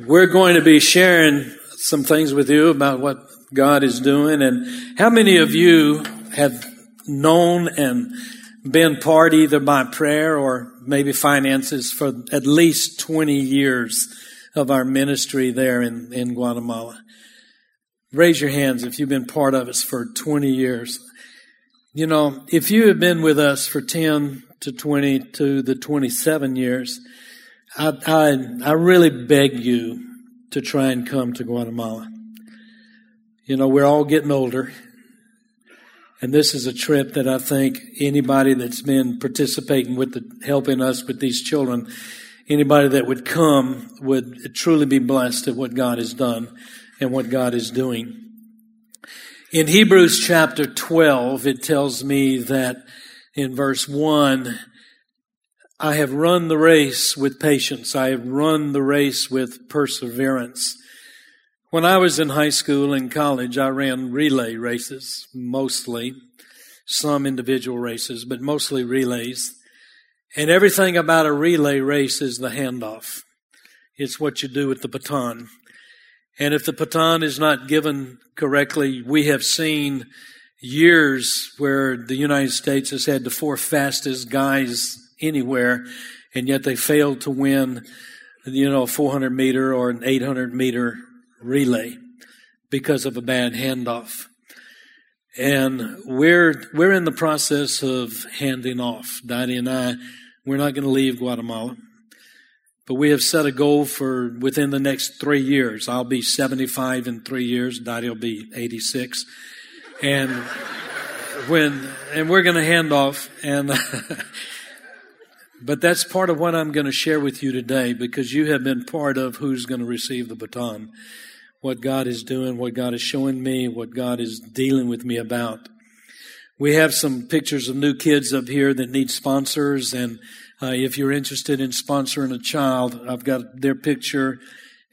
We're going to be sharing some things with you about what God is doing. And how many of you have known and been part either by prayer or maybe finances for at least 20 years of our ministry there in, in Guatemala? Raise your hands if you've been part of us for 20 years. You know, if you have been with us for 10 to 20 to the 27 years, I, I, I really beg you to try and come to Guatemala. You know, we're all getting older. And this is a trip that I think anybody that's been participating with the, helping us with these children, anybody that would come would truly be blessed at what God has done and what God is doing. In Hebrews chapter 12, it tells me that in verse 1, I have run the race with patience. I have run the race with perseverance. When I was in high school and college, I ran relay races, mostly, some individual races, but mostly relays. And everything about a relay race is the handoff. It's what you do with the baton. And if the baton is not given correctly, we have seen years where the United States has had the four fastest guys anywhere, and yet they failed to win, you know, a 400 meter or an 800 meter relay because of a bad handoff. And we're, we're in the process of handing off. Dottie and I, we're not going to leave Guatemala. But we have set a goal for within the next three years. I'll be 75 in three years. Dottie will be 86. And when, and we're going to hand off. And But that's part of what I'm going to share with you today because you have been part of who's going to receive the baton. What God is doing, what God is showing me, what God is dealing with me about. We have some pictures of new kids up here that need sponsors. And uh, if you're interested in sponsoring a child, I've got their picture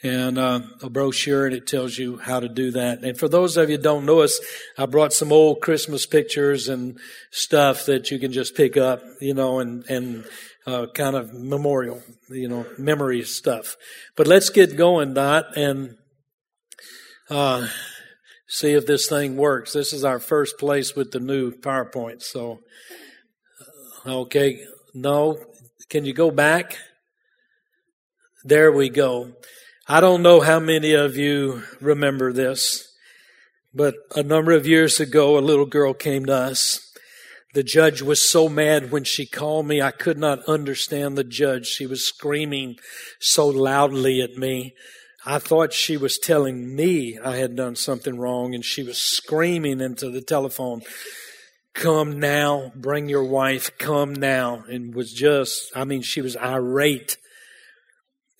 and uh, a brochure and it tells you how to do that. And for those of you don't know us, I brought some old Christmas pictures and stuff that you can just pick up, you know, and, and uh, kind of memorial, you know, memory stuff. But let's get going, Dot, and uh, see if this thing works. This is our first place with the new PowerPoint. So, uh, okay, no, can you go back? There we go. I don't know how many of you remember this, but a number of years ago, a little girl came to us the judge was so mad when she called me. I could not understand the judge. She was screaming so loudly at me. I thought she was telling me I had done something wrong and she was screaming into the telephone, come now, bring your wife, come now. And was just, I mean, she was irate.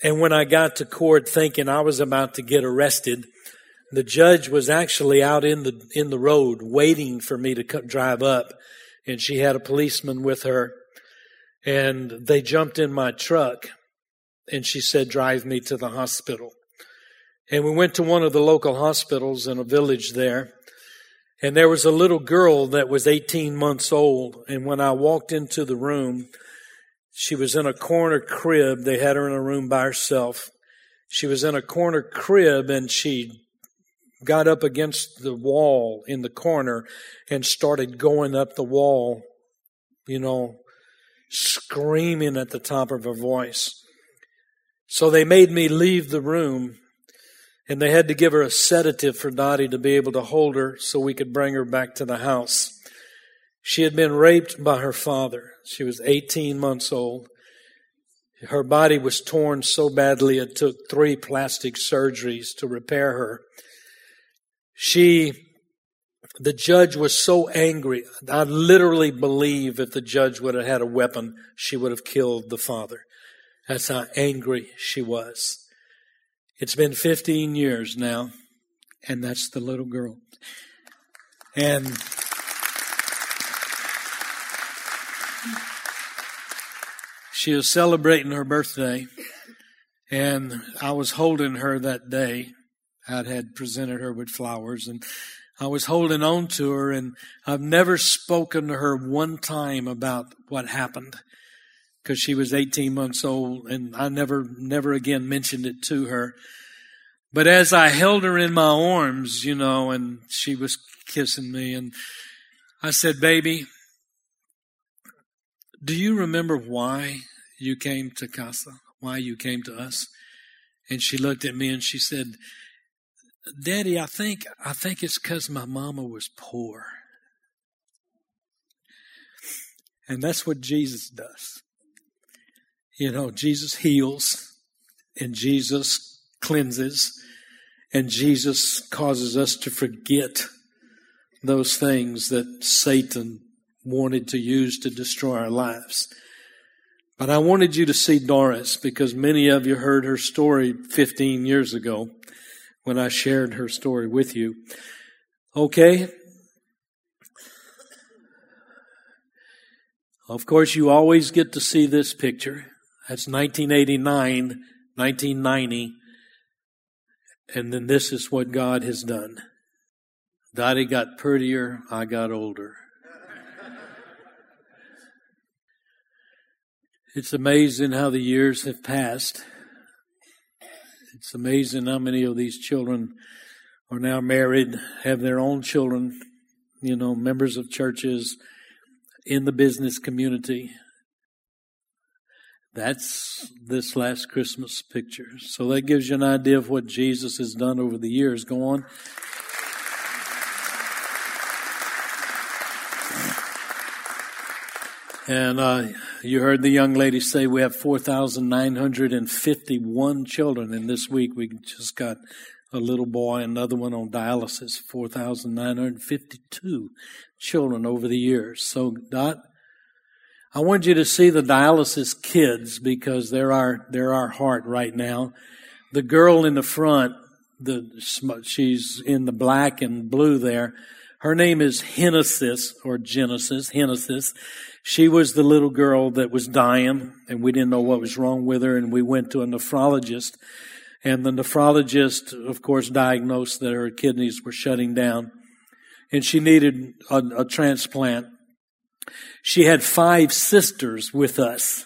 And when I got to court thinking I was about to get arrested, the judge was actually out in the, in the road waiting for me to drive up and she had a policeman with her and they jumped in my truck and she said, drive me to the hospital. And we went to one of the local hospitals in a village there. And there was a little girl that was 18 months old. And when I walked into the room, she was in a corner crib. They had her in a room by herself. She was in a corner crib and she got up against the wall in the corner and started going up the wall, you know, screaming at the top of her voice. So they made me leave the room and they had to give her a sedative for Dottie to be able to hold her so we could bring her back to the house. She had been raped by her father. She was 18 months old. Her body was torn so badly it took three plastic surgeries to repair her. She, the judge was so angry. I literally believe if the judge would have had a weapon, she would have killed the father. That's how angry she was. It's been 15 years now, and that's the little girl. And she was celebrating her birthday, and I was holding her that day. I had presented her with flowers and I was holding on to her and I've never spoken to her one time about what happened because she was 18 months old and I never, never again mentioned it to her. But as I held her in my arms, you know, and she was kissing me and I said, baby, do you remember why you came to Casa? Why you came to us? And she looked at me and she said, Daddy, I think, I think it's because my mama was poor. And that's what Jesus does. You know, Jesus heals and Jesus cleanses and Jesus causes us to forget those things that Satan wanted to use to destroy our lives. But I wanted you to see Doris because many of you heard her story 15 years ago when I shared her story with you. Okay, Of course, you always get to see this picture. That's 1989, 1990. And then this is what God has done. Dottie got prettier, I got older. It's amazing how the years have passed. It's amazing how many of these children are now married, have their own children, you know, members of churches, in the business community. That's this last Christmas picture. So that gives you an idea of what Jesus has done over the years. Go on. And uh, you heard the young lady say we have 4,951 children, and this week we just got a little boy, another one on dialysis, 4,952 children over the years. So, Dot, I want you to see the dialysis kids because they're our, they're our heart right now. The girl in the front, the, she's in the black and blue there. Her name is Genesis or Genesis, Genesis. She was the little girl that was dying and we didn't know what was wrong with her and we went to a nephrologist and the nephrologist, of course, diagnosed that her kidneys were shutting down and she needed a, a transplant. She had five sisters with us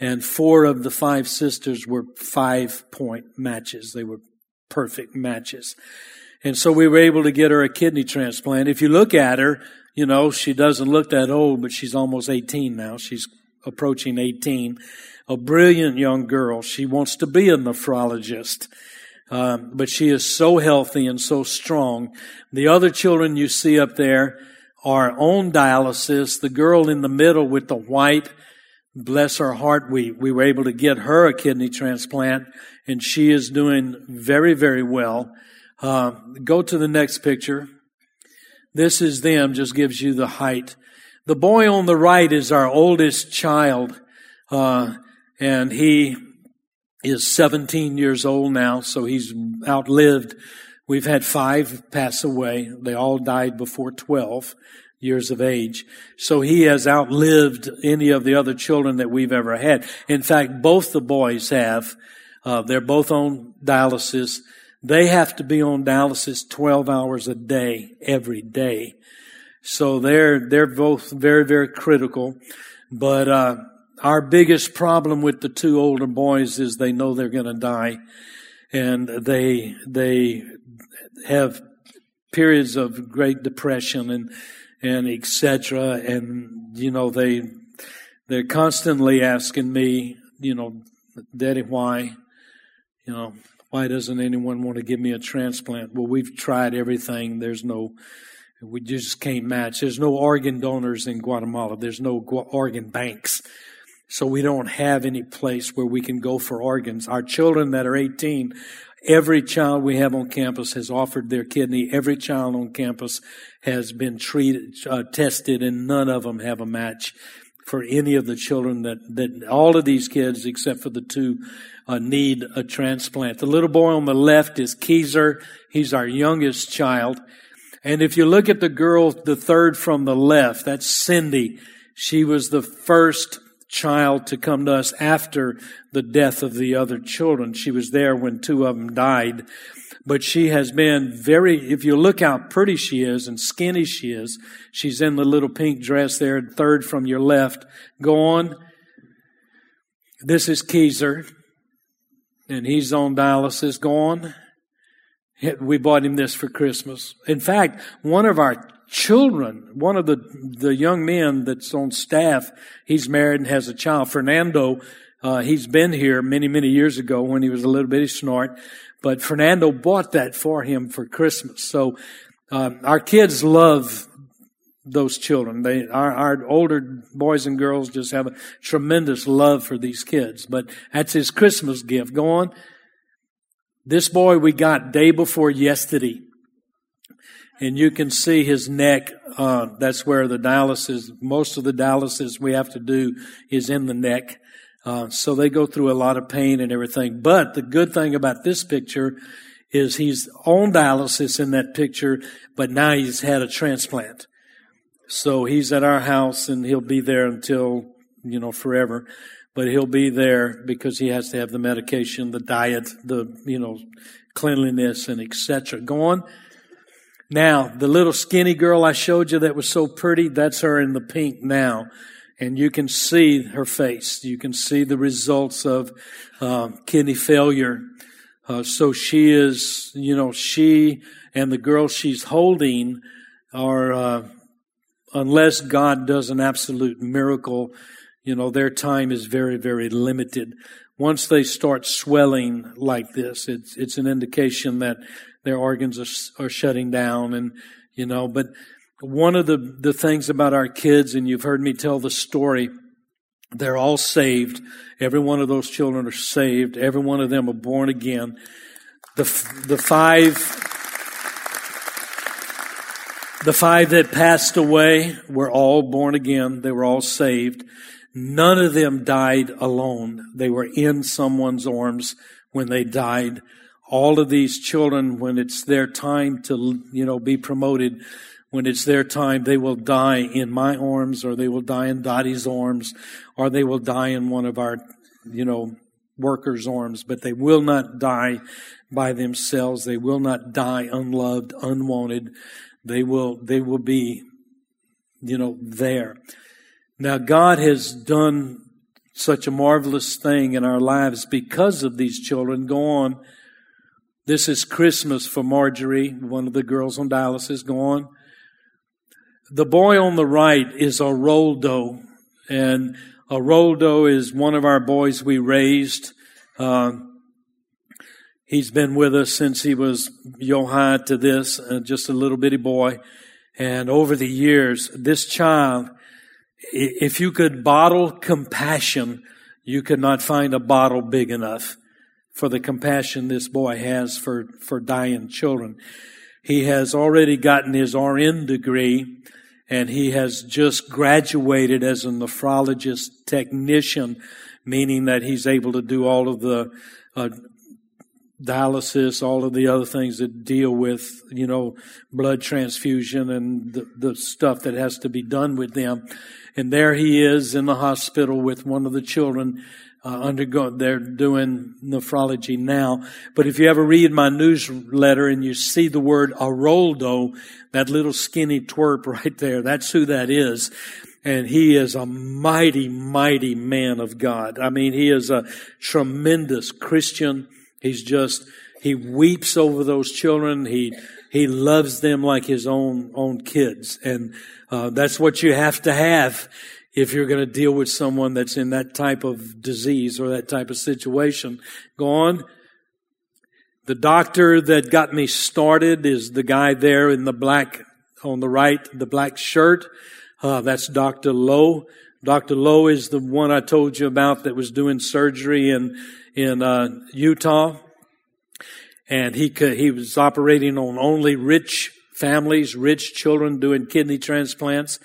and four of the five sisters were five point matches. They were perfect matches. And so we were able to get her a kidney transplant. If you look at her, you know, she doesn't look that old, but she's almost 18 now. She's approaching 18 a brilliant young girl. She wants to be a nephrologist. Um, but she is so healthy and so strong. The other children you see up there are on dialysis. The girl in the middle with the white, bless her heart, we, we were able to get her a kidney transplant and she is doing very, very well. Uh, go to the next picture. This is them, just gives you the height. The boy on the right is our oldest child. Uh, and he is 17 years old now, so he's outlived. We've had five pass away. They all died before 12 years of age. So he has outlived any of the other children that we've ever had. In fact, both the boys have. Uh, they're both on dialysis. They have to be on dialysis 12 hours a day, every day. So they're, they're both very, very critical. But, uh, our biggest problem with the two older boys is they know they're going to die and they, they have periods of great depression and, and etc. And, you know, they, they're constantly asking me, you know, Daddy, why? You know, why doesn't anyone want to give me a transplant? Well, we've tried everything. There's no, we just can't match. There's no organ donors in Guatemala. There's no organ banks. So we don't have any place where we can go for organs. Our children that are 18, every child we have on campus has offered their kidney. Every child on campus has been treated, uh, tested, and none of them have a match for any of the children that, that all of these kids, except for the two, uh, need a transplant. The little boy on the left is Keiser. He's our youngest child. And if you look at the girl, the third from the left, that's Cindy. She was the first child to come to us after the death of the other children. She was there when two of them died. But she has been very, if you look how pretty she is and skinny she is, she's in the little pink dress there, third from your left. Go on. This is Keiser, and he's on dialysis, gone. We bought him this for Christmas. In fact, one of our children, one of the, the young men that's on staff, he's married and has a child. Fernando, uh, he's been here many, many years ago when he was a little bitty snort, but Fernando bought that for him for Christmas. So, um, our kids love those children. They, our, our older boys and girls just have a tremendous love for these kids. But that's his Christmas gift. Go on. This boy we got day before yesterday. And you can see his neck. Uh, that's where the dialysis, most of the dialysis we have to do is in the neck. Uh, so they go through a lot of pain and everything. But the good thing about this picture is he's on dialysis in that picture, but now he's had a transplant. So he's at our house and he'll be there until, you know, forever. But he'll be there because he has to have the medication, the diet, the, you know, cleanliness and etc. Go on. Now, the little skinny girl I showed you that was so pretty, that's her in the pink now. And you can see her face. You can see the results of uh, kidney failure. Uh, so she is, you know, she and the girl she's holding are uh, unless God does an absolute miracle, you know, their time is very, very limited. Once they start swelling like this, it's, it's an indication that their organs are, are shutting down and, you know, but one of the, the things about our kids, and you've heard me tell the story, they're all saved. Every one of those children are saved. Every one of them are born again. The, the five the five that passed away were all born again. They were all saved. None of them died alone. They were in someone's arms when they died. All of these children, when it's their time to, you know, be promoted, when it's their time, they will die in my arms or they will die in Dottie's arms or they will die in one of our, you know, workers' arms, but they will not die by themselves. They will not die unloved, unwanted. They will, they will be, you know, there. Now, God has done such a marvelous thing in our lives because of these children. Go on. This is Christmas for Marjorie, one of the girls on dialysis. Go on. The boy on the right is Aroldo, and Aroldo is one of our boys we raised. Uh, He's been with us since he was Yohai to this, uh, just a little bitty boy. And over the years, this child, if you could bottle compassion, you could not find a bottle big enough for the compassion this boy has for, for dying children. He has already gotten his RN degree and he has just graduated as a nephrologist technician, meaning that he's able to do all of the uh, dialysis, all of the other things that deal with, you know, blood transfusion and the, the stuff that has to be done with them. And there he is in the hospital with one of the children uh, undergoing, they're doing nephrology now. But if you ever read my newsletter and you see the word Aroldo, that little skinny twerp right there, that's who that is. And he is a mighty, mighty man of God. I mean, he is a tremendous Christian He's just, he weeps over those children. He, he loves them like his own, own kids. And, uh, that's what you have to have if you're going to deal with someone that's in that type of disease or that type of situation. Go on. The doctor that got me started is the guy there in the black, on the right, the black shirt. Uh, that's Dr. Lou. Dr. Lou is the one I told you about that was doing surgery and in uh, Utah, and he could, he was operating on only rich families, rich children doing kidney transplants.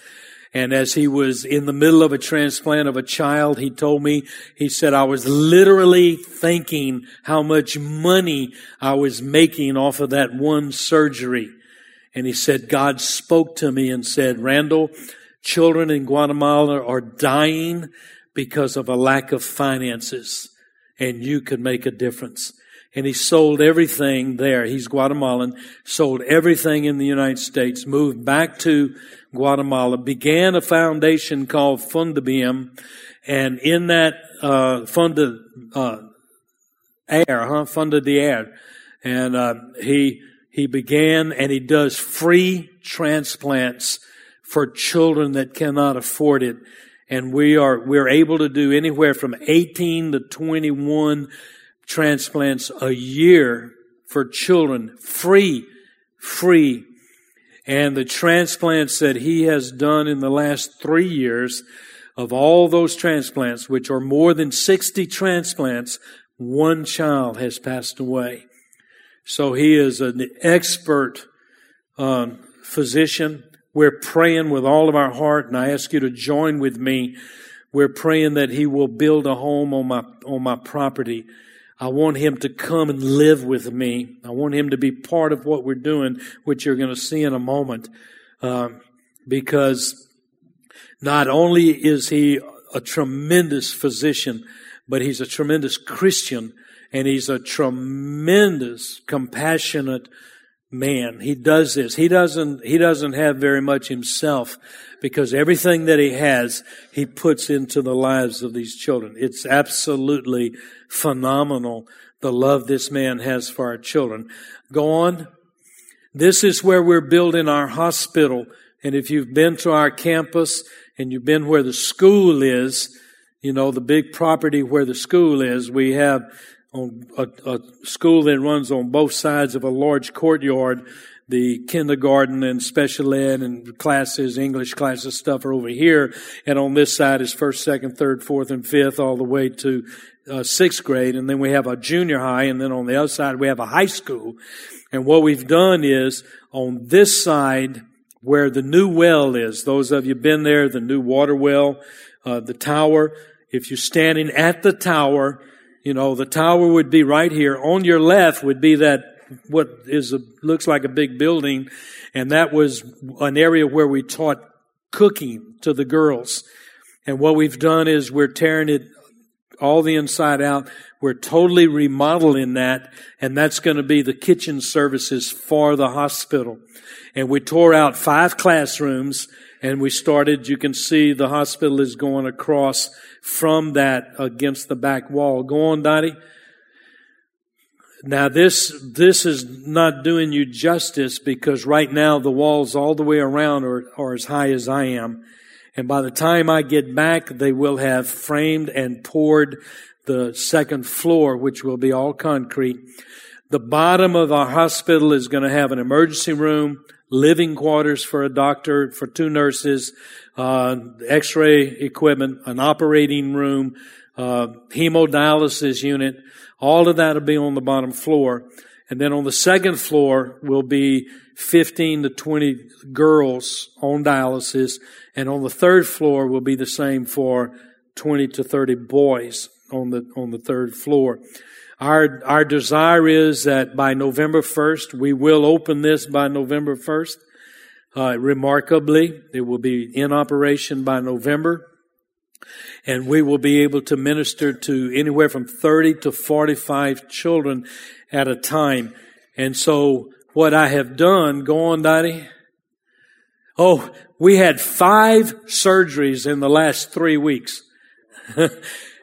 And as he was in the middle of a transplant of a child, he told me, he said, I was literally thinking how much money I was making off of that one surgery. And he said, God spoke to me and said, Randall, children in Guatemala are dying because of a lack of finances and you could make a difference. And he sold everything there. He's Guatemalan, sold everything in the United States, moved back to Guatemala, began a foundation called Fundabim, and in that uh, Funda uh, Air, huh? Funda de Air, and uh, he he began and he does free transplants for children that cannot afford it, and we are we're able to do anywhere from 18 to 21 transplants a year for children, free, free. And the transplants that he has done in the last three years, of all those transplants, which are more than 60 transplants, one child has passed away. So he is an expert um, physician. We're praying with all of our heart, and I ask you to join with me. We're praying that he will build a home on my on my property I want him to come and live with me. I want him to be part of what we're doing, which you're going to see in a moment. Uh, because not only is he a tremendous physician, but he's a tremendous Christian and he's a tremendous compassionate man. He does this. He doesn't, he doesn't have very much himself because everything that he has, he puts into the lives of these children. It's absolutely phenomenal the love this man has for our children. Go on. This is where we're building our hospital. And if you've been to our campus and you've been where the school is, you know, the big property where the school is, we have a, a school that runs on both sides of a large courtyard the kindergarten and special ed and classes, English classes stuff are over here. And on this side is first, second, third, fourth, and fifth all the way to uh, sixth grade. And then we have a junior high. And then on the other side, we have a high school. And what we've done is on this side, where the new well is, those of you been there, the new water well, uh, the tower, if you're standing at the tower, you know, the tower would be right here. On your left would be that what is a, looks like a big building, and that was an area where we taught cooking to the girls. And what we've done is we're tearing it all the inside out. We're totally remodeling that, and that's going to be the kitchen services for the hospital. And we tore out five classrooms, and we started, you can see the hospital is going across from that against the back wall. Go on, Dottie. Now this, this is not doing you justice because right now the walls all the way around are, are as high as I am. And by the time I get back, they will have framed and poured the second floor, which will be all concrete. The bottom of our hospital is going to have an emergency room, living quarters for a doctor, for two nurses, uh, x-ray equipment, an operating room, uh, hemodialysis unit, all of that will be on the bottom floor. And then on the second floor will be 15 to 20 girls on dialysis. And on the third floor will be the same for 20 to 30 boys on the, on the third floor. Our, our desire is that by November 1st, we will open this by November 1st. Uh, remarkably, it will be in operation by November and we will be able to minister to anywhere from 30 to 45 children at a time. And so what I have done, go on, Dottie. Oh, we had five surgeries in the last three weeks.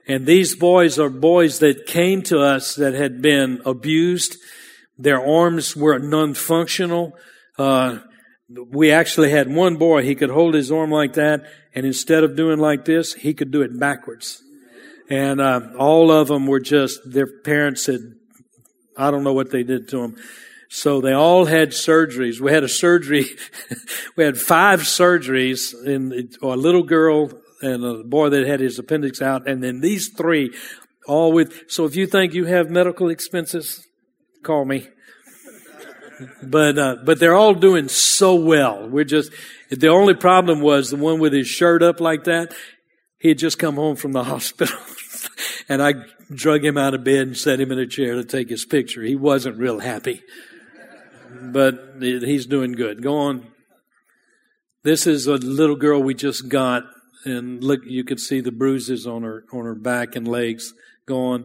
and these boys are boys that came to us that had been abused. Their arms were non-functional. Uh, we actually had one boy, he could hold his arm like that, and instead of doing like this, he could do it backwards. And uh, all of them were just, their parents said, I don't know what they did to them. So they all had surgeries. We had a surgery, we had five surgeries, in, or a little girl and a boy that had his appendix out, and then these three, all with, so if you think you have medical expenses, call me but uh, but they're all doing so well. We're just the only problem was the one with his shirt up like that. He had just come home from the hospital, and I drug him out of bed and set him in a chair to take his picture. He wasn't real happy, but he's doing good. Go on. This is a little girl we just got, and look, you can see the bruises on her on her back and legs. Go on.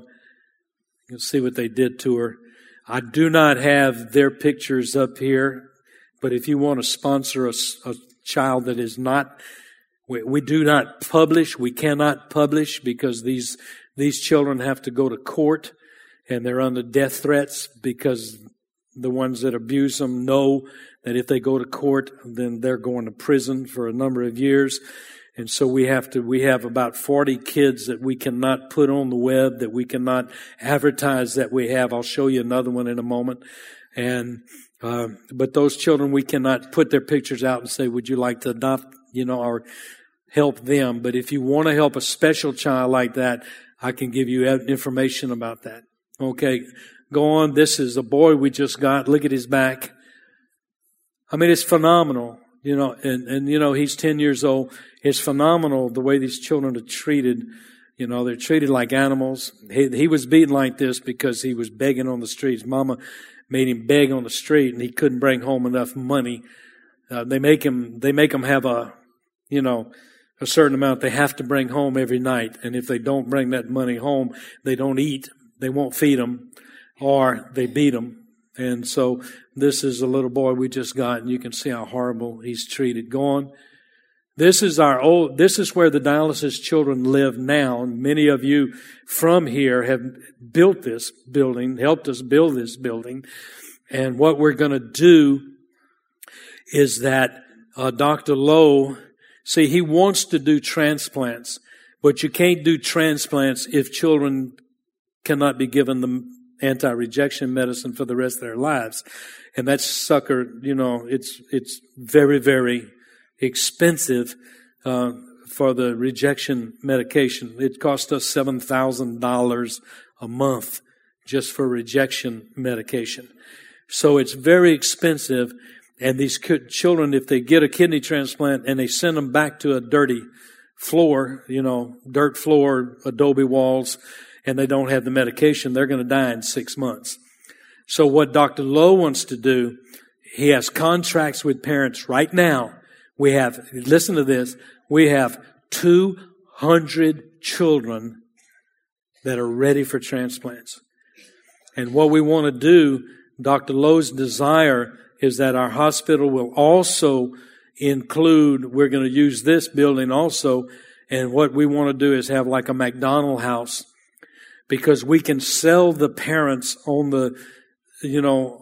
You can see what they did to her. I do not have their pictures up here, but if you want to sponsor a, a child that is not, we, we do not publish, we cannot publish because these, these children have to go to court and they're under death threats because the ones that abuse them know that if they go to court, then they're going to prison for a number of years. And so we have to, we have about 40 kids that we cannot put on the web, that we cannot advertise that we have. I'll show you another one in a moment. And, uh, but those children, we cannot put their pictures out and say, would you like to adopt, you know, or help them? But if you want to help a special child like that, I can give you information about that. Okay. Go on. This is a boy we just got. Look at his back. I mean, it's phenomenal you know, and, and, you know, he's 10 years old. It's phenomenal the way these children are treated. You know, they're treated like animals. He, he was beaten like this because he was begging on the streets. Mama made him beg on the street and he couldn't bring home enough money. Uh, they make him, they make him have a, you know, a certain amount they have to bring home every night. And if they don't bring that money home, they don't eat. They won't feed them or they beat them. And so this is a little boy we just got, and you can see how horrible he's treated. Gone. This is our old, this is where the dialysis children live now. Many of you from here have built this building, helped us build this building. And what we're going to do is that uh, Dr. Lou, see, he wants to do transplants, but you can't do transplants if children cannot be given the anti-rejection medicine for the rest of their lives. And that sucker, you know, it's, it's very, very expensive, uh, for the rejection medication. It cost us $7,000 a month just for rejection medication. So it's very expensive. And these children, if they get a kidney transplant and they send them back to a dirty floor, you know, dirt floor, adobe walls, and they don't have the medication, they're going to die in six months. So what Dr. Lou wants to do, he has contracts with parents right now. We have, listen to this, we have 200 children that are ready for transplants. And what we want to do, Dr. Lou's desire is that our hospital will also include, we're going to use this building also, and what we want to do is have like a McDonald house because we can sell the parents on the, you know,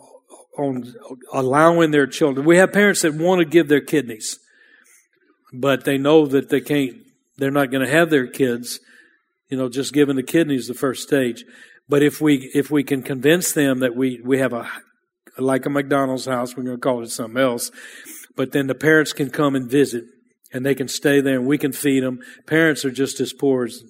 on allowing their children. We have parents that want to give their kidneys, but they know that they can't, they're not going to have their kids, you know, just giving the kidneys the first stage. But if we, if we can convince them that we, we have a, like a McDonald's house, we're going to call it something else, but then the parents can come and visit and they can stay there and we can feed them. Parents are just as poor as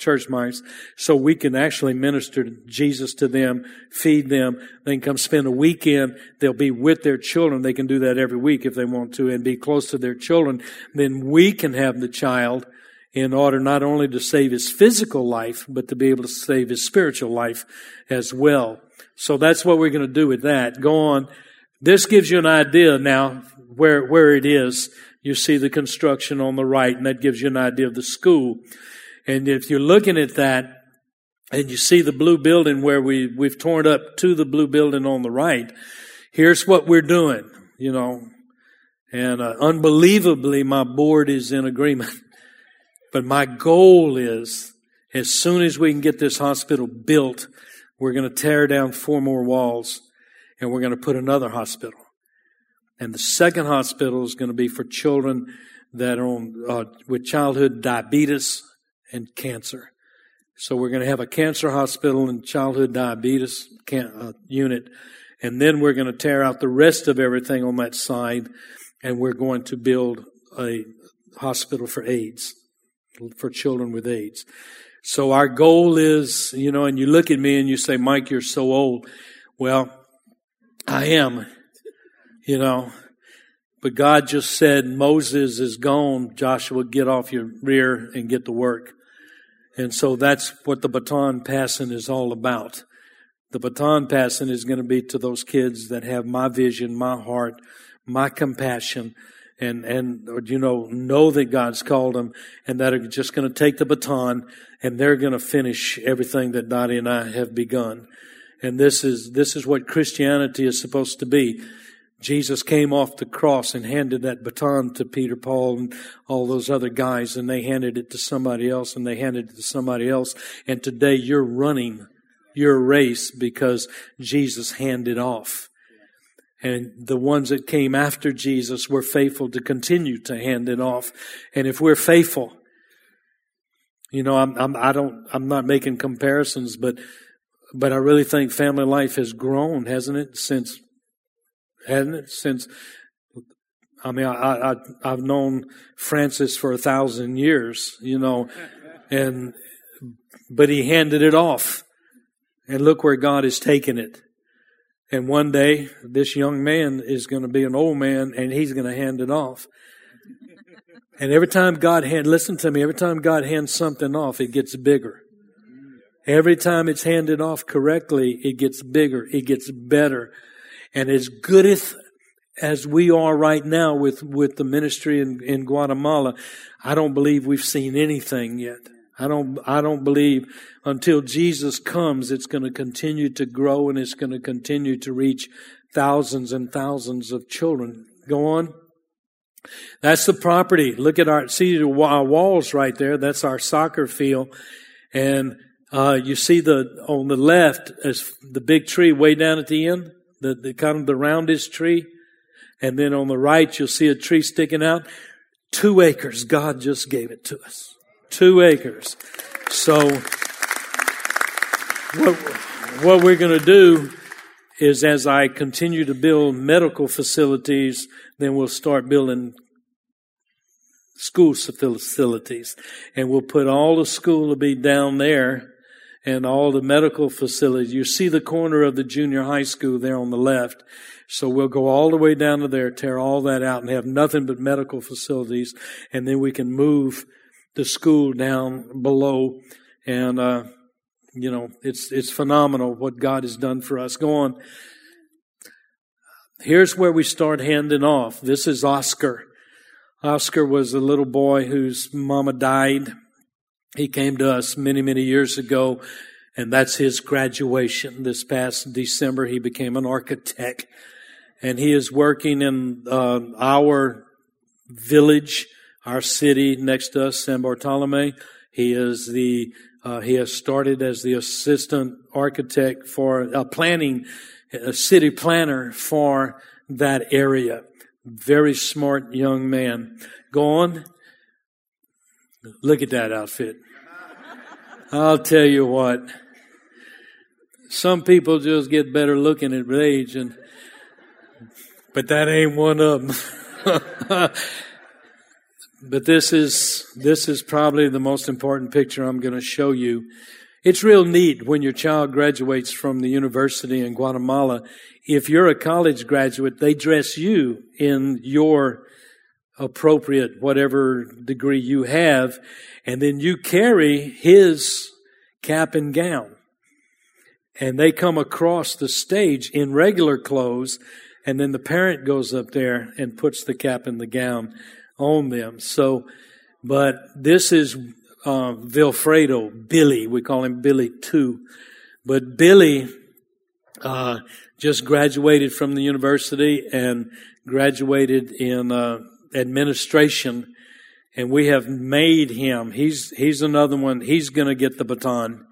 church mice, so we can actually minister Jesus to them, feed them. They can come spend a weekend. They'll be with their children. They can do that every week if they want to and be close to their children. Then we can have the child in order not only to save his physical life, but to be able to save his spiritual life as well. So that's what we're going to do with that. Go on. This gives you an idea now where, where it is. You see the construction on the right, and that gives you an idea of the school. And if you're looking at that and you see the blue building where we, we've torn up to the blue building on the right, here's what we're doing, you know. And uh, unbelievably, my board is in agreement. But my goal is, as soon as we can get this hospital built, we're going to tear down four more walls and we're going to put another hospital. And the second hospital is going to be for children that are on, uh, with childhood diabetes and cancer. So we're going to have a cancer hospital and childhood diabetes can, uh, unit, and then we're going to tear out the rest of everything on that side, and we're going to build a hospital for AIDS, for children with AIDS. So our goal is, you know, and you look at me and you say, Mike, you're so old. Well, I am, you know, but God just said, Moses is gone. Joshua, get off your rear and get to work. And so that's what the baton passing is all about. The baton passing is going to be to those kids that have my vision, my heart, my compassion, and, and, you know, know that God's called them and that are just going to take the baton and they're going to finish everything that Dottie and I have begun. And this is, this is what Christianity is supposed to be. Jesus came off the cross and handed that baton to Peter, Paul, and all those other guys, and they handed it to somebody else, and they handed it to somebody else. And today you're running your race because Jesus handed off. And the ones that came after Jesus were faithful to continue to hand it off. And if we're faithful, you know, I'm, I'm, I don't, I'm not making comparisons, but, but I really think family life has grown, hasn't it? Since, hasn't? Since, I mean, I, I, I've known Francis for a thousand years, you know, and, but he handed it off. And look where God has taken it. And one day, this young man is going to be an old man and he's going to hand it off. And every time God hand, listen to me, every time God hands something off, it gets bigger. Every time it's handed off correctly, it gets bigger, it gets better. And as good as, as we are right now with, with the ministry in, in Guatemala, I don't believe we've seen anything yet. I don't, I don't believe until Jesus comes, it's going to continue to grow and it's going to continue to reach thousands and thousands of children. Go on. That's the property. Look at our, see the walls right there. That's our soccer field. And, uh, you see the, on the left is the big tree way down at the end, the, the kind of the roundish tree. And then on the right, you'll see a tree sticking out. Two acres. God just gave it to us. Two acres. So, what, what we're going to do is as I continue to build medical facilities, then we'll start building school facilities. And we'll put all the school to be down there and all the medical facilities. You see the corner of the junior high school there on the left. So we'll go all the way down to there, tear all that out and have nothing but medical facilities. And then we can move the school down below and, uh, you know, it's, it's phenomenal what God has done for us. Go on. Here's where we start handing off. This is Oscar. Oscar was a little boy whose mama died. He came to us many, many years ago, and that's his graduation. This past December, he became an architect, and he is working in uh, our village, our city next to us, San Bartolome. He is the uh, he has started as the assistant architect for a planning, a city planner for that area. Very smart young man. Go on. Look at that outfit. I'll tell you what. Some people just get better looking at age and, but that ain't one of them. But this is, this is probably the most important picture I'm going to show you. It's real neat when your child graduates from the university in Guatemala. If you're a college graduate, they dress you in your appropriate whatever degree you have, and then you carry his cap and gown. And they come across the stage in regular clothes, and then the parent goes up there and puts the cap and the gown on them. So, but this is uh, Vilfredo, Billy. We call him Billy too. But Billy uh, just graduated from the university and graduated in uh, administration. And we have made him. He's he's another one. He's going to get the baton.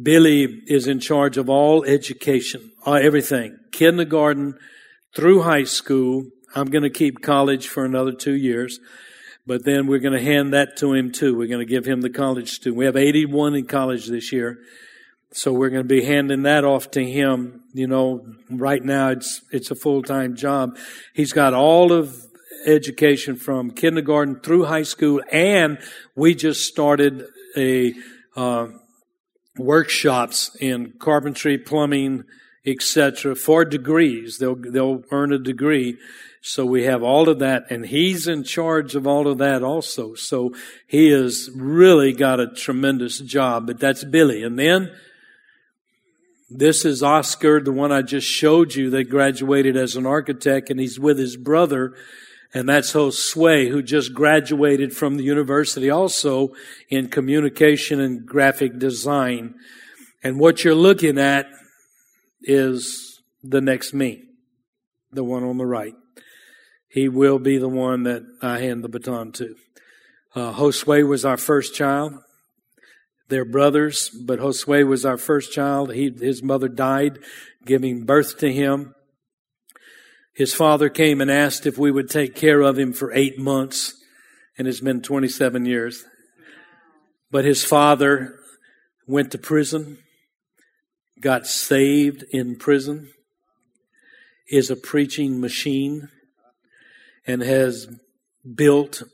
Billy is in charge of all education, uh, everything, kindergarten through high school, I'm going to keep college for another two years, but then we're going to hand that to him too. We're going to give him the college student. We have 81 in college this year. So we're going to be handing that off to him. You know, right now it's, it's a full-time job. He's got all of education from kindergarten through high school and we just started a, uh, workshops in carpentry, plumbing, etc. for degrees. They'll, they'll earn a degree so we have all of that, and he's in charge of all of that also. So he has really got a tremendous job, but that's Billy. And then this is Oscar, the one I just showed you that graduated as an architect, and he's with his brother And that's Josue, who just graduated from the university also in communication and graphic design. And what you're looking at is the next me, the one on the right. He will be the one that I hand the baton to. Uh, Josue was our first child. They're brothers, but Josue was our first child. He, his mother died giving birth to him. His father came and asked if we would take care of him for eight months, and it's been 27 years. But his father went to prison, got saved in prison, is a preaching machine, and has built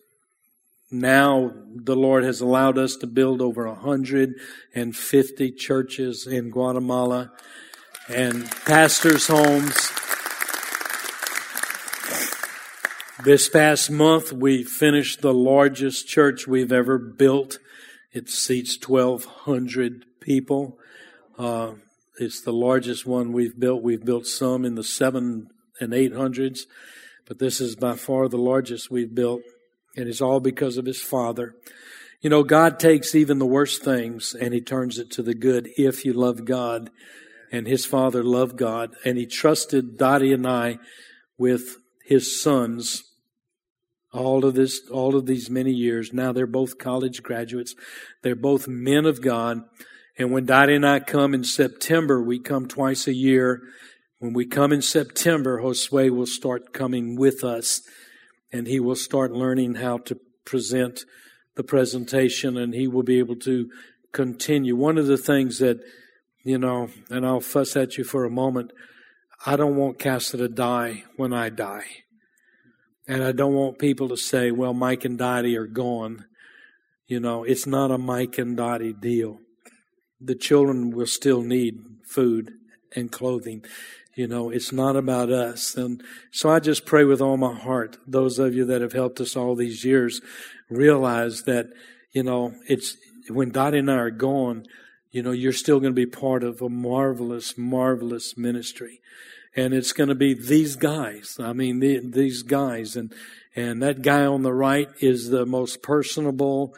now the Lord has allowed us to build over 150 churches in Guatemala and pastors' homes. This past month, we finished the largest church we've ever built. It seats 1,200 people. Uh, it's the largest one we've built. We've built some in the seven and eight hundreds, but this is by far the largest we've built. And it's all because of his father. You know, God takes even the worst things and he turns it to the good if you love God. And his father loved God and he trusted Dottie and I with his sons all of this all of these many years. Now they're both college graduates. They're both men of God. And when Dottie and I come in September, we come twice a year. When we come in September, Josue will start coming with us and he will start learning how to present the presentation and he will be able to continue. One of the things that, you know, and I'll fuss at you for a moment, I don't want Casa to die when I die. And I don't want people to say, well, Mike and Dottie are gone. You know, it's not a Mike and Dottie deal. The children will still need food and clothing. You know, it's not about us. And so I just pray with all my heart, those of you that have helped us all these years realize that, you know, it's when Dottie and I are gone, you know, you're still going to be part of a marvelous, marvelous ministry. And it's going to be these guys. I mean, the, these guys. And, and that guy on the right is the most personable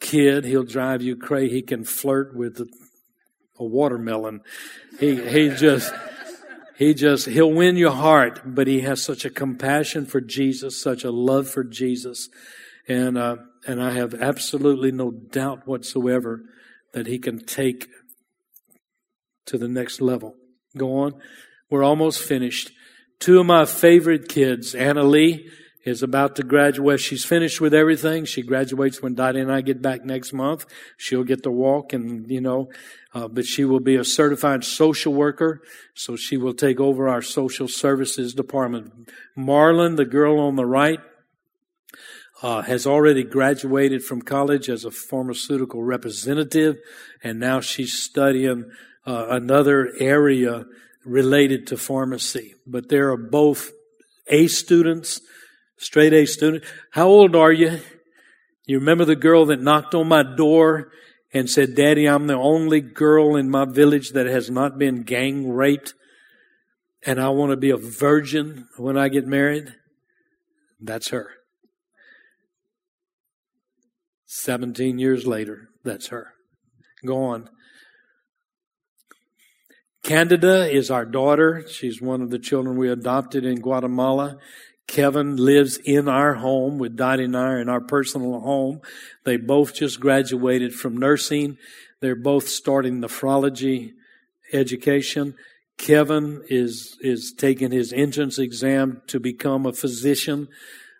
kid. He'll drive you crazy. He can flirt with a watermelon. He, he just, he just, he'll win your heart, but he has such a compassion for Jesus, such a love for Jesus. And, uh, and I have absolutely no doubt whatsoever that he can take to the next level. Go on. We're almost finished. Two of my favorite kids, Anna Lee is about to graduate. She's finished with everything. She graduates when Dottie and I get back next month. She'll get to walk and, you know, uh, but she will be a certified social worker. So she will take over our social services department. Marlon, the girl on the right, uh, has already graduated from college as a pharmaceutical representative, and now she's studying uh, another area related to pharmacy. But they are both A students Straight A student. How old are you? You remember the girl that knocked on my door and said, Daddy, I'm the only girl in my village that has not been gang raped and I want to be a virgin when I get married? That's her. 17 years later, that's her. Go on. Candida is our daughter. She's one of the children we adopted in Guatemala. Kevin lives in our home with Dottie and I in our personal home. They both just graduated from nursing. They're both starting nephrology education. Kevin is is taking his entrance exam to become a physician.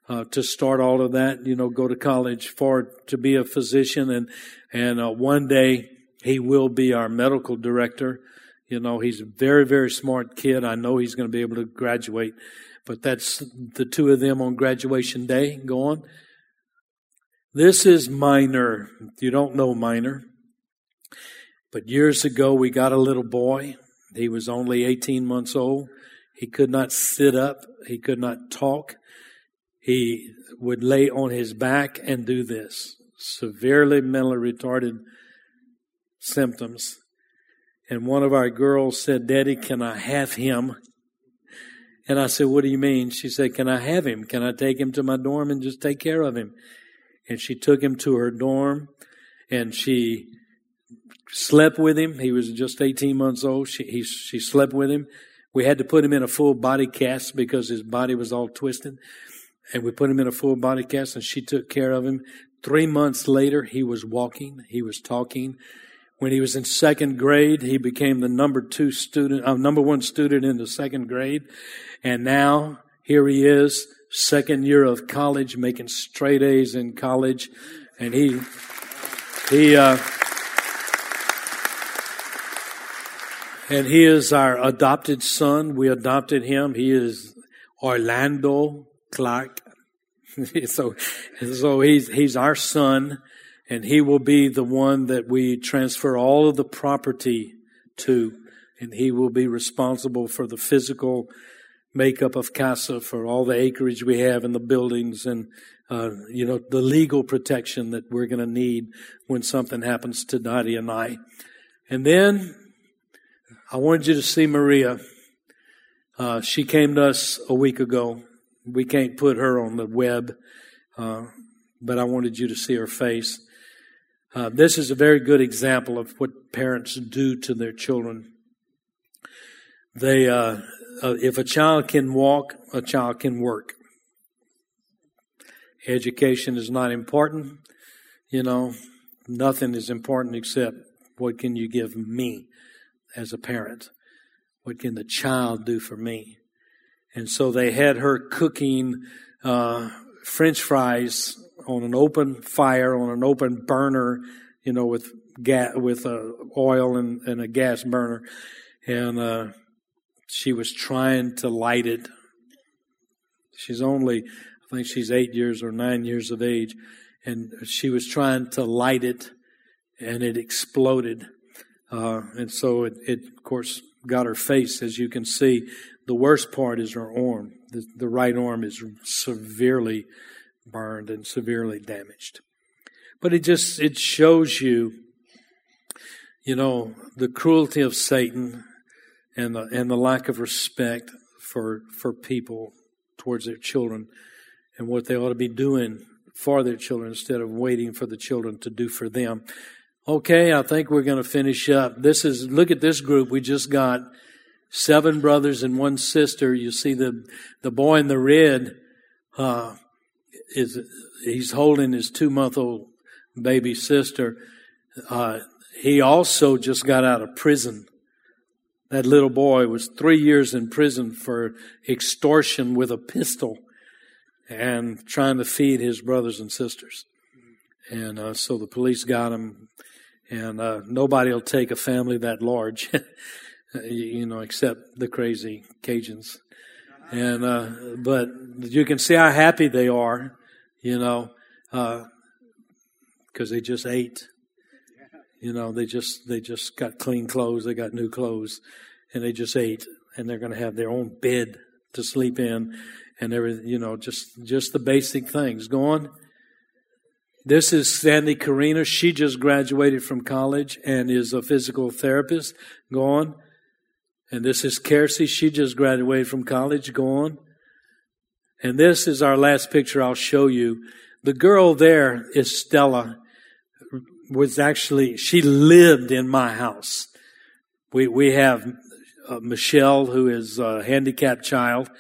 Uh, to start all of that, you know, go to college for to be a physician, and and uh, one day he will be our medical director. You know, he's a very very smart kid. I know he's going to be able to graduate but that's the two of them on graduation day. going. This is Minor. You don't know Minor. But years ago, we got a little boy. He was only 18 months old. He could not sit up. He could not talk. He would lay on his back and do this. Severely mentally retarded symptoms. And one of our girls said, Daddy, can I have him? And I said, What do you mean? She said, Can I have him? Can I take him to my dorm and just take care of him? And she took him to her dorm and she slept with him. He was just 18 months old. She, he, she slept with him. We had to put him in a full body cast because his body was all twisted. And we put him in a full body cast and she took care of him. Three months later, he was walking, he was talking. When he was in second grade, he became the number two student, uh, number one student in the second grade. And now here he is, second year of college, making straight A's in college. And he, he, uh, and he is our adopted son. We adopted him. He is Orlando Clark. so, so he's, he's our son and he will be the one that we transfer all of the property to. And he will be responsible for the physical makeup of CASA, for all the acreage we have in the buildings and, uh, you know, the legal protection that we're going to need when something happens to Dottie and I. And then I wanted you to see Maria. Uh, she came to us a week ago we can't put her on the web, uh, but I wanted you to see her face. Uh, this is a very good example of what parents do to their children. They, uh, uh if a child can walk, a child can work. Education is not important. You know, nothing is important except what can you give me as a parent? What can the child do for me? And so they had her cooking uh, French fries on an open fire, on an open burner, you know, with gas, with uh, oil and, and, a gas burner. And uh, she was trying to light it. She's only, I think she's eight years or nine years of age. And she was trying to light it, and it exploded. Uh, and so it, it, of course, got her face, as you can see. The worst part is her arm. The, the right arm is severely burned and severely damaged. But it just, it shows you, you know, the cruelty of Satan and the, and the lack of respect for, for people towards their children and what they ought to be doing for their children instead of waiting for the children to do for them. Okay, I think we're going to finish up. This is, look at this group we just got seven brothers and one sister. You see the the boy in the red uh, is he's holding his two month old baby sister. Uh, he also just got out of prison. That little boy was three years in prison for extortion with a pistol and trying to feed his brothers and sisters. And uh, so the police got him, and uh, nobody will take a family that large. you know, except the crazy Cajuns. And, uh, but you can see how happy they are, you know, uh, cause they just ate. You know, they just, they just got clean clothes. They got new clothes and they just ate and they're going to have their own bed to sleep in and everything, you know, just, just the basic things. Go on. This is Sandy Karina. She just graduated from college and is a physical therapist. Go on. And this is Kelsey. She just graduated from college. Go on. And this is our last picture I'll show you. The girl there is Stella. Was actually, she lived in my house. We, we have uh, Michelle, who is a handicapped child.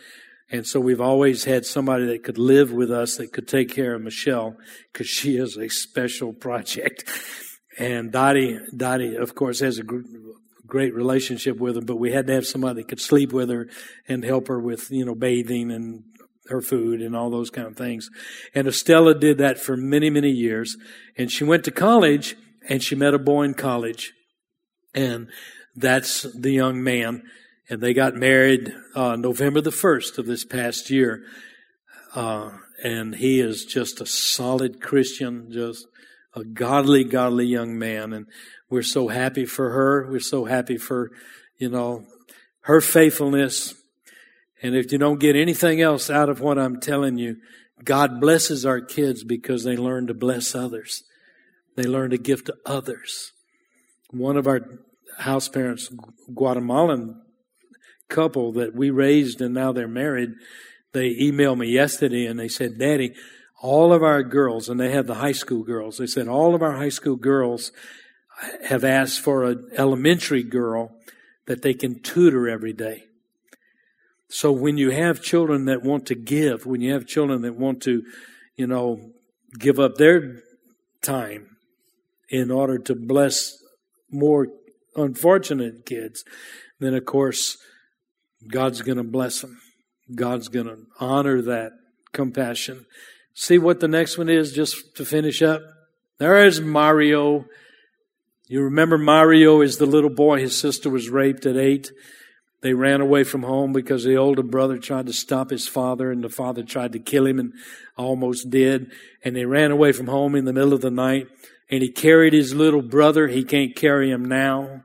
And so we've always had somebody that could live with us that could take care of Michelle because she is a special project. And Dottie, Dottie, of course, has a great relationship with her, but we had to have somebody that could sleep with her and help her with, you know, bathing and her food and all those kind of things. And Estella did that for many, many years. And she went to college and she met a boy in college. And that's the young man. And they got married uh, November the 1st of this past year. Uh, and he is just a solid Christian, just a godly, godly young man. And we're so happy for her. We're so happy for, you know, her faithfulness. And if you don't get anything else out of what I'm telling you, God blesses our kids because they learn to bless others. They learn to give to others. One of our house parents, Guatemalan couple that we raised and now they're married. They emailed me yesterday and they said, Daddy, all of our girls, and they had the high school girls, they said all of our high school girls have asked for an elementary girl that they can tutor every day. So when you have children that want to give, when you have children that want to, you know, give up their time in order to bless more unfortunate kids, then of course God's going to bless them. God's going to honor that compassion. See what the next one is just to finish up? There is Mario. You remember Mario is the little boy, his sister was raped at eight. They ran away from home because the older brother tried to stop his father and the father tried to kill him and almost did. And they ran away from home in the middle of the night and he carried his little brother. He can't carry him now,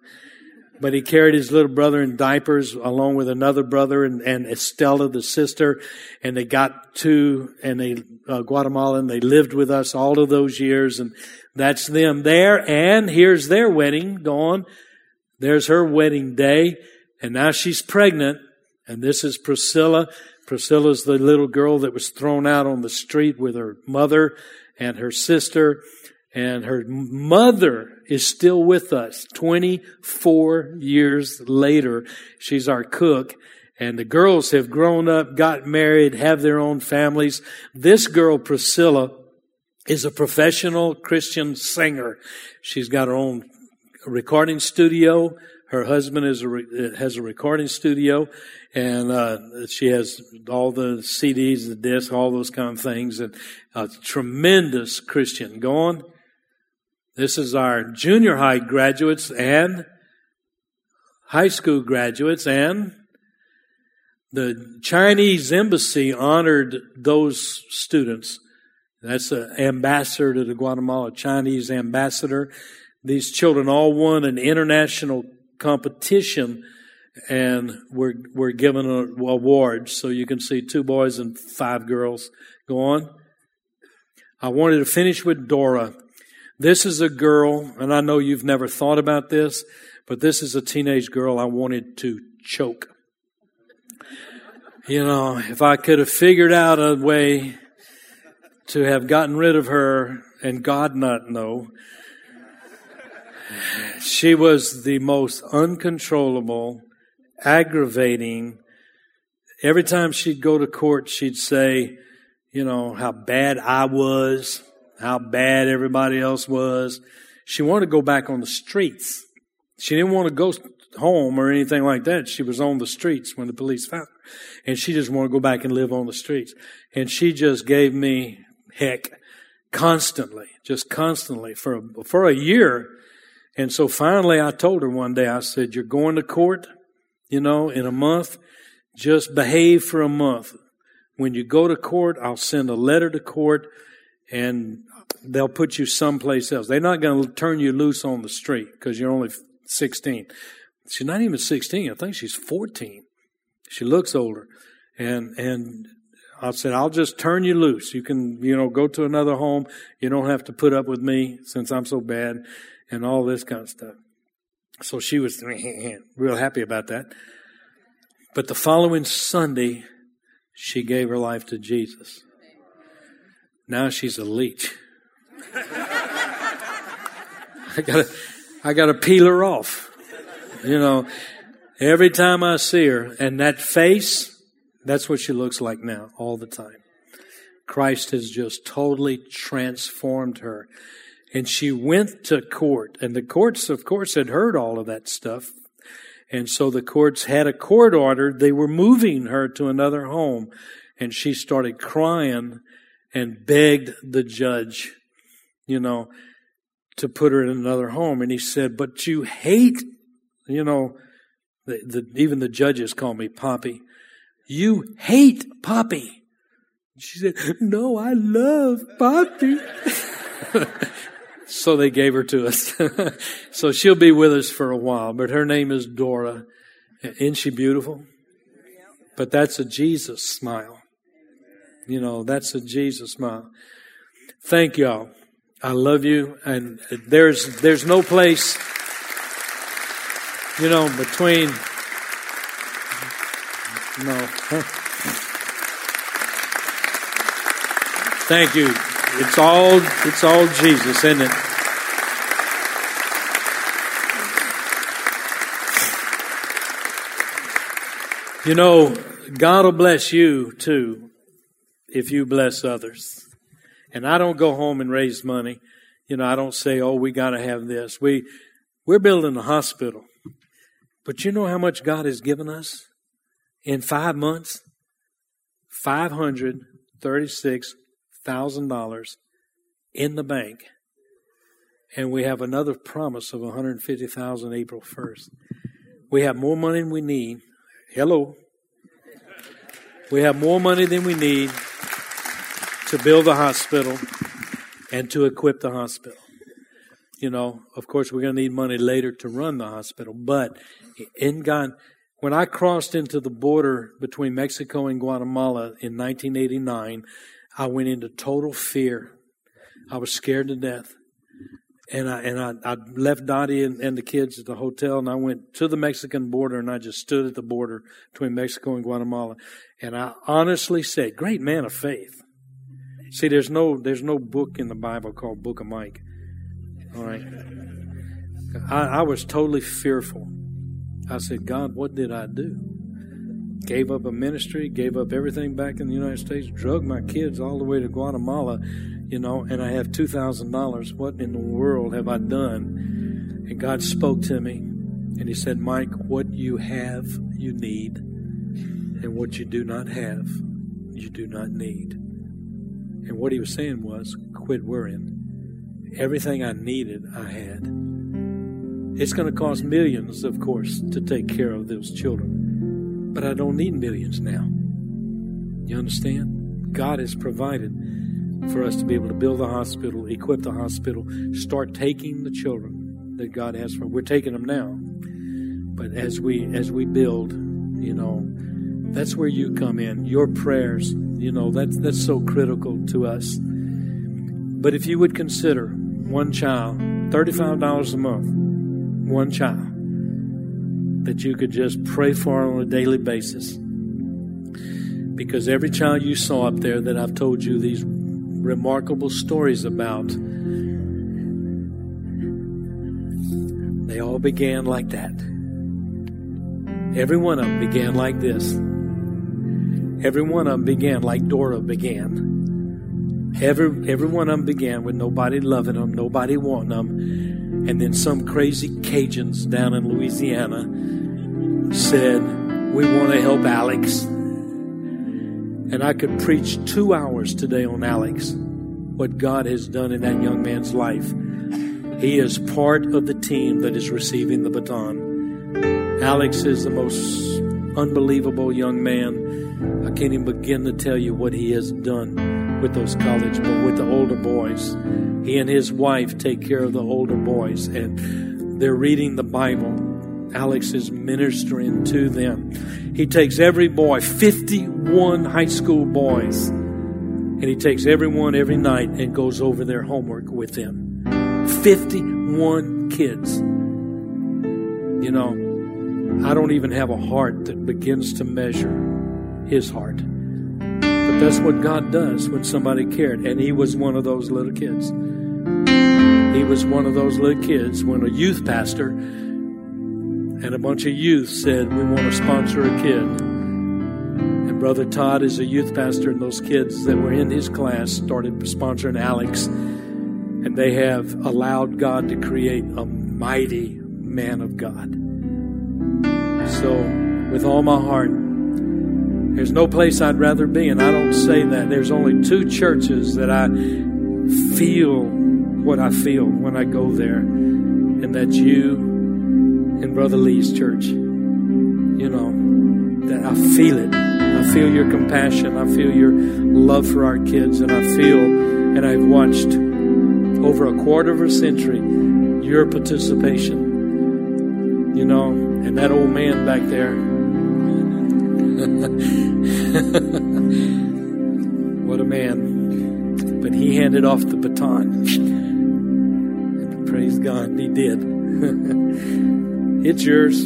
but he carried his little brother in diapers along with another brother and, and Estella, the sister. And they got to, and they, uh, Guatemala and they lived with us all of those years. And that's them there. And here's their wedding gone. There's her wedding day. And now she's pregnant. And this is Priscilla. Priscilla's the little girl that was thrown out on the street with her mother and her sister. And her mother is still with us 24 years later. She's our cook. And the girls have grown up, got married, have their own families. This girl, Priscilla, is a professional Christian singer. She's got her own recording studio. Her husband is a, has a recording studio, and uh, she has all the CDs, the discs, all those kind of things, and a tremendous Christian. Go on. This is our junior high graduates and high school graduates, and the Chinese embassy honored those students that's an ambassador to the Guatemala Chinese ambassador. These children all won an international competition and were, were given awards. So you can see two boys and five girls. Go on. I wanted to finish with Dora. This is a girl, and I know you've never thought about this, but this is a teenage girl I wanted to choke. You know, if I could have figured out a way to have gotten rid of her and God not know. She was the most uncontrollable, aggravating. Every time she'd go to court, she'd say, you know, how bad I was, how bad everybody else was. She wanted to go back on the streets. She didn't want to go home or anything like that. She was on the streets when the police found her. And she just wanted to go back and live on the streets. And she just gave me heck constantly, just constantly for a, for a year. And so finally I told her one day, I said, you're going to court, you know, in a month. Just behave for a month. When you go to court, I'll send a letter to court and they'll put you someplace else. They're not going to turn you loose on the street because you're only 16. She's not even 16. I think she's 14. She looks older. And, and I said, I'll just turn you loose. You can, you know, go to another home. You don't have to put up with me since I'm so bad and all this kind of stuff. So she was real happy about that. But the following Sunday, she gave her life to Jesus. Now she's a leech. I gotta, I gotta peel her off. You know, every time I see her and that face, that's what she looks like now, all the time. Christ has just totally transformed her. And she went to court, and the courts, of course, had heard all of that stuff. And so the courts had a court order. They were moving her to another home. And she started crying and begged the judge, you know, to put her in another home. And he said, But you hate, you know, the, the, even the judges call me Poppy. You hate Poppy. She said, No, I love Poppy. so they gave her to us. so she'll be with us for a while, but her name is Dora. Isn't she beautiful? But that's a Jesus smile. You know, that's a Jesus smile. Thank y'all. I love you. And there's, there's no place, you know, between No. Thank you. It's all it's all Jesus, isn't it? You know, God will bless you too if you bless others. And I don't go home and raise money. You know, I don't say, "Oh, we got to have this." We we're building a hospital. But you know how much God has given us in 5 months? $536,000 in the bank. And we have another promise of 150,000 April 1st. We have more money than we need Hello. We have more money than we need to build the hospital and to equip the hospital. You know, of course, we're going to need money later to run the hospital, but in God, when I crossed into the border between Mexico and Guatemala in 1989, I went into total fear. I was scared to death and I and I, I left Dottie and, and, the kids at the hotel, and I went to the Mexican border, and I just stood at the border between Mexico and Guatemala, and I honestly said, "Great man of faith." See, there's no there's no book in the Bible called Book of Mike. All right, I, I was totally fearful. I said, "God, what did I do?" Gave up a ministry, gave up everything back in the United States, drug my kids all the way to Guatemala you know, and I have $2,000. What in the world have I done? And God spoke to me and He said, Mike, what you have, you need, and what you do not have, you do not need. And what He was saying was, quit worrying. Everything I needed, I had. It's going to cost millions, of course, to take care of those children. But I don't need millions now. You understand? God has provided for us to be able to build the hospital, equip the hospital, start taking the children that God has for. We're taking them now, but as we as we build, you know, that's where you come in. Your prayers, you know, that's that's so critical to us. But if you would consider one child, thirty-five dollars a month, one child that you could just pray for on a daily basis. Because every child you saw up there that I've told you these remarkable stories about. They all began like that. Every one of them began like this. Every one of them began like Dora began. Every, every one of them began with nobody loving them, nobody wanting them. And then some crazy Cajuns down in Louisiana said, We want to help Alex. And I could preach two hours today on Alex, what God has done in that young man's life. He is part of the team that is receiving the baton. Alex is the most unbelievable young man. I can't even begin to tell you what he has done with those college, but with the older boys. He and his wife take care of the older boys, and they're reading the Bible. Alex is ministering to them. He takes every boy, 51 high school boys, and he takes everyone every night and goes over their homework with them. 51 kids. You know, I don't even have a heart that begins to measure his heart. That's what God does when somebody cared. And he was one of those little kids. He was one of those little kids when a youth pastor and a bunch of youth said, We want to sponsor a kid. And Brother Todd is a youth pastor, and those kids that were in his class started sponsoring Alex. And they have allowed God to create a mighty man of God. So, with all my heart, there's no place I'd rather be, and I don't say that. There's only two churches that I feel what I feel when I go there, and that's you and Brother Lee's church. You know, that I feel it. I feel your compassion. I feel your love for our kids. And I feel, and I've watched over a quarter of a century, your participation. You know, and that old man back there. what a man. But he handed off the baton. Praise God, he did. It's yours.